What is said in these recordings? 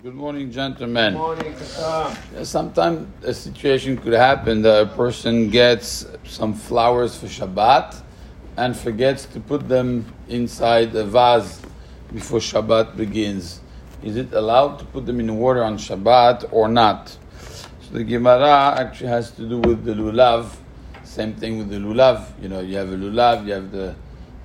Good morning, gentlemen. Good morning. Sometimes a situation could happen that a person gets some flowers for Shabbat and forgets to put them inside a vase before Shabbat begins. Is it allowed to put them in water on Shabbat or not? So the Gemara actually has to do with the lulav. Same thing with the lulav. You know, you have a lulav, you have the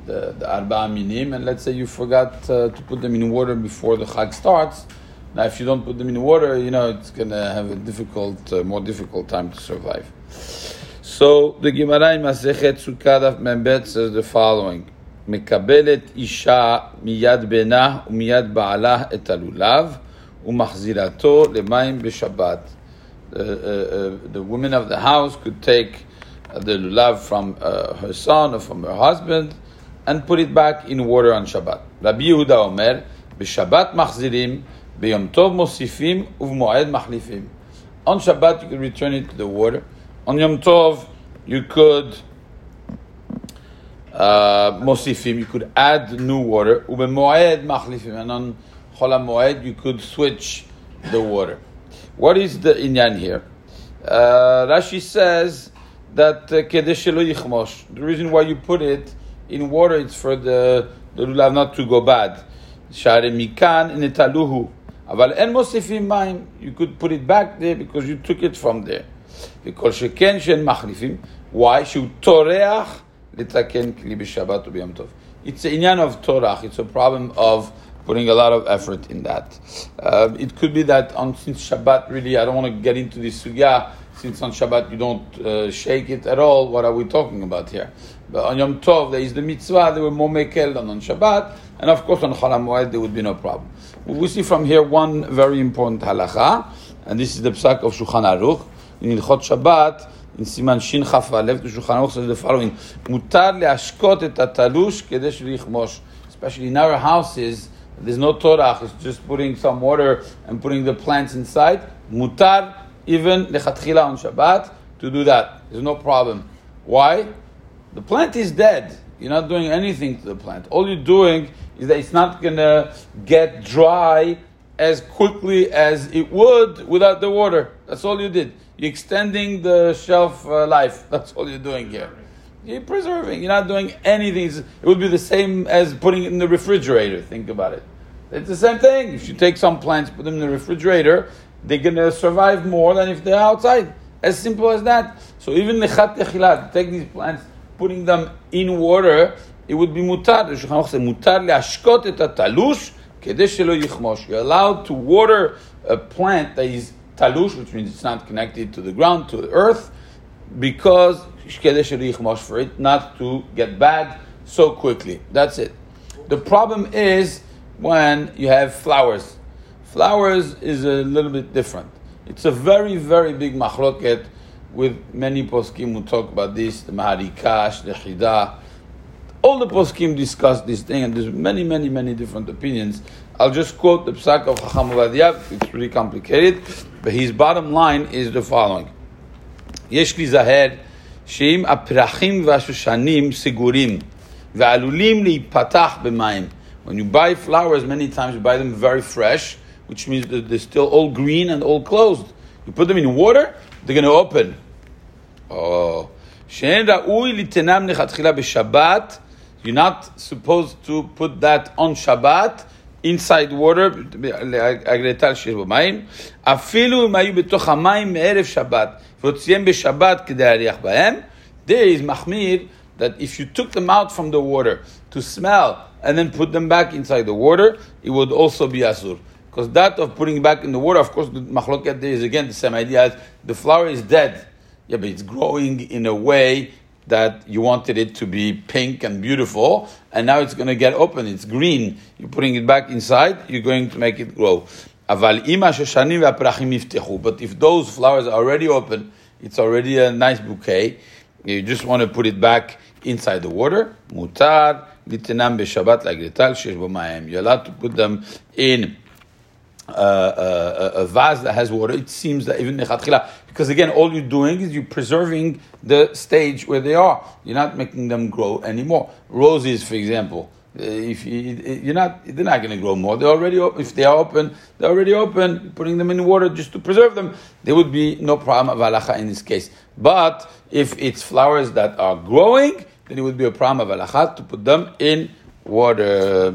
the, the arba minim, and let's say you forgot uh, to put them in water before the chag starts. Now, if you don't put them in water, you know it's going to have a difficult, uh, more difficult time to survive. So the Gemara in Masechet Sukkah Membet says the following: מקבלת אישה מיד בנה ומiyad בעלה את הלולב ומחזירתו למים בשבת. The, uh, uh, the woman of the house could take the lulav from uh, her son or from her husband and put it back in water on Shabbat. Rabbi Yehuda Omer, בשבת מחזירים, Beyom Tov Mosifim Machlifim. On Shabbat, you could return it to the water. On Yom Tov, you could uh, Mosifim, you could add new water. Ube Moed Machlifim. And on Chol HaMoed, you could switch the water. What is the inyan here? Uh, Rashi says that uh, the reason why you put it in water is for the, the lulav not to go bad. Share mikan in etaluhu. Aval en mosifim mayim. You could put it back there because you took it from there. Because sheken shen machlifim. Why? Shu toreach litaken kli b'shabbat u'b'yom tov. It's an inyan of torach. It's a problem of putting a lot of effort in that. Uh, it could be that on since Shabbat, really, I don't want to get into this sugya. Since on Shabbat you don't uh, shake it at all, what are we talking about here? But on Yom Tov there is the mitzvah. They were more mekel than on Shabbat, and of course on Chol Moed there would be no problem. We see from here one very important halacha, and this is the psak of Shulchan Aruch in Ilchot Shabbat. In Siman Shin Chaf Alef, the Shulchan Aruch says the following: Mutar leashkot et atalush kedesh lichmosh. Especially in our houses, there's no torah. It's just putting some water and putting the plants inside. Mutar even lechatchila on Shabbat to do that. There's no problem. Why? The plant is dead. You're not doing anything to the plant. All you're doing is that it's not gonna get dry as quickly as it would without the water. That's all you did. You're extending the shelf uh, life. That's all you're doing here. You're preserving. You're not doing anything. It would be the same as putting it in the refrigerator. Think about it. It's the same thing. If you take some plants, put them in the refrigerator, they're going to survive more than if they're outside. As simple as that. So even lechat techilat, take these plants, putting them in water, it would be mutar. The Shulchan Aruch mutar leashkot et talush kedesh shelo yichmosh. You're allowed to water a plant that is talush, which means it's not connected to the ground, to the earth, because kedesh shelo yichmosh for it not to get bad so quickly. That's it. The problem is when you have flowers. Flowers is a little bit different. It's a very, very big machloket with many poskim who talk about this, the Maharikash, the Chida. All the poskim discuss this thing, and there's many, many, many different opinions. I'll just quote the psak of Chacham Ovadia. It's really complicated, but his bottom line is the following: יש להיזהר שאם הפרחים והשושנים סגורים ועלולים להיפתח במים. When you buy flowers, many times you buy them very fresh, which means that they're still all green and all closed. You put them in water, they're going to open. Oh. בשבת. You're not supposed to put that on Shabbat inside water, הגלטה שיש בו מים. אפילו אם היו בתוך המים מערב שבת, והוציאם בשבת כדי להריח בהם. There is מחמיר that if you took them out from the water to smell and then put them back inside the water, it would also be asur. Because that of putting back in the water, of course, the machloket there is again the same idea as the flower is dead. Yeah, but it's growing in a way that you wanted it to be pink and beautiful, and now it's going to get open. It's green. You're putting it back inside. You're going to make it grow. But if those flowers are already open, it's already a nice bouquet. You just want to put it back inside the water. Mutar litinam b'shabbat lagrital shesh. You're allowed to put them in uh, uh, a vase that has water. It seems that even nechatchila, because again, all you're doing is you're preserving the stage where they are. You're not making them grow anymore. Roses, for example, if you, you're not, they're not going to grow more. They're already open. If they are open, they're already open. Putting them in water just to preserve them, there would be no problem of halacha in this case. But if it's flowers that are growing, then it would be a problem of halacha to put them in water.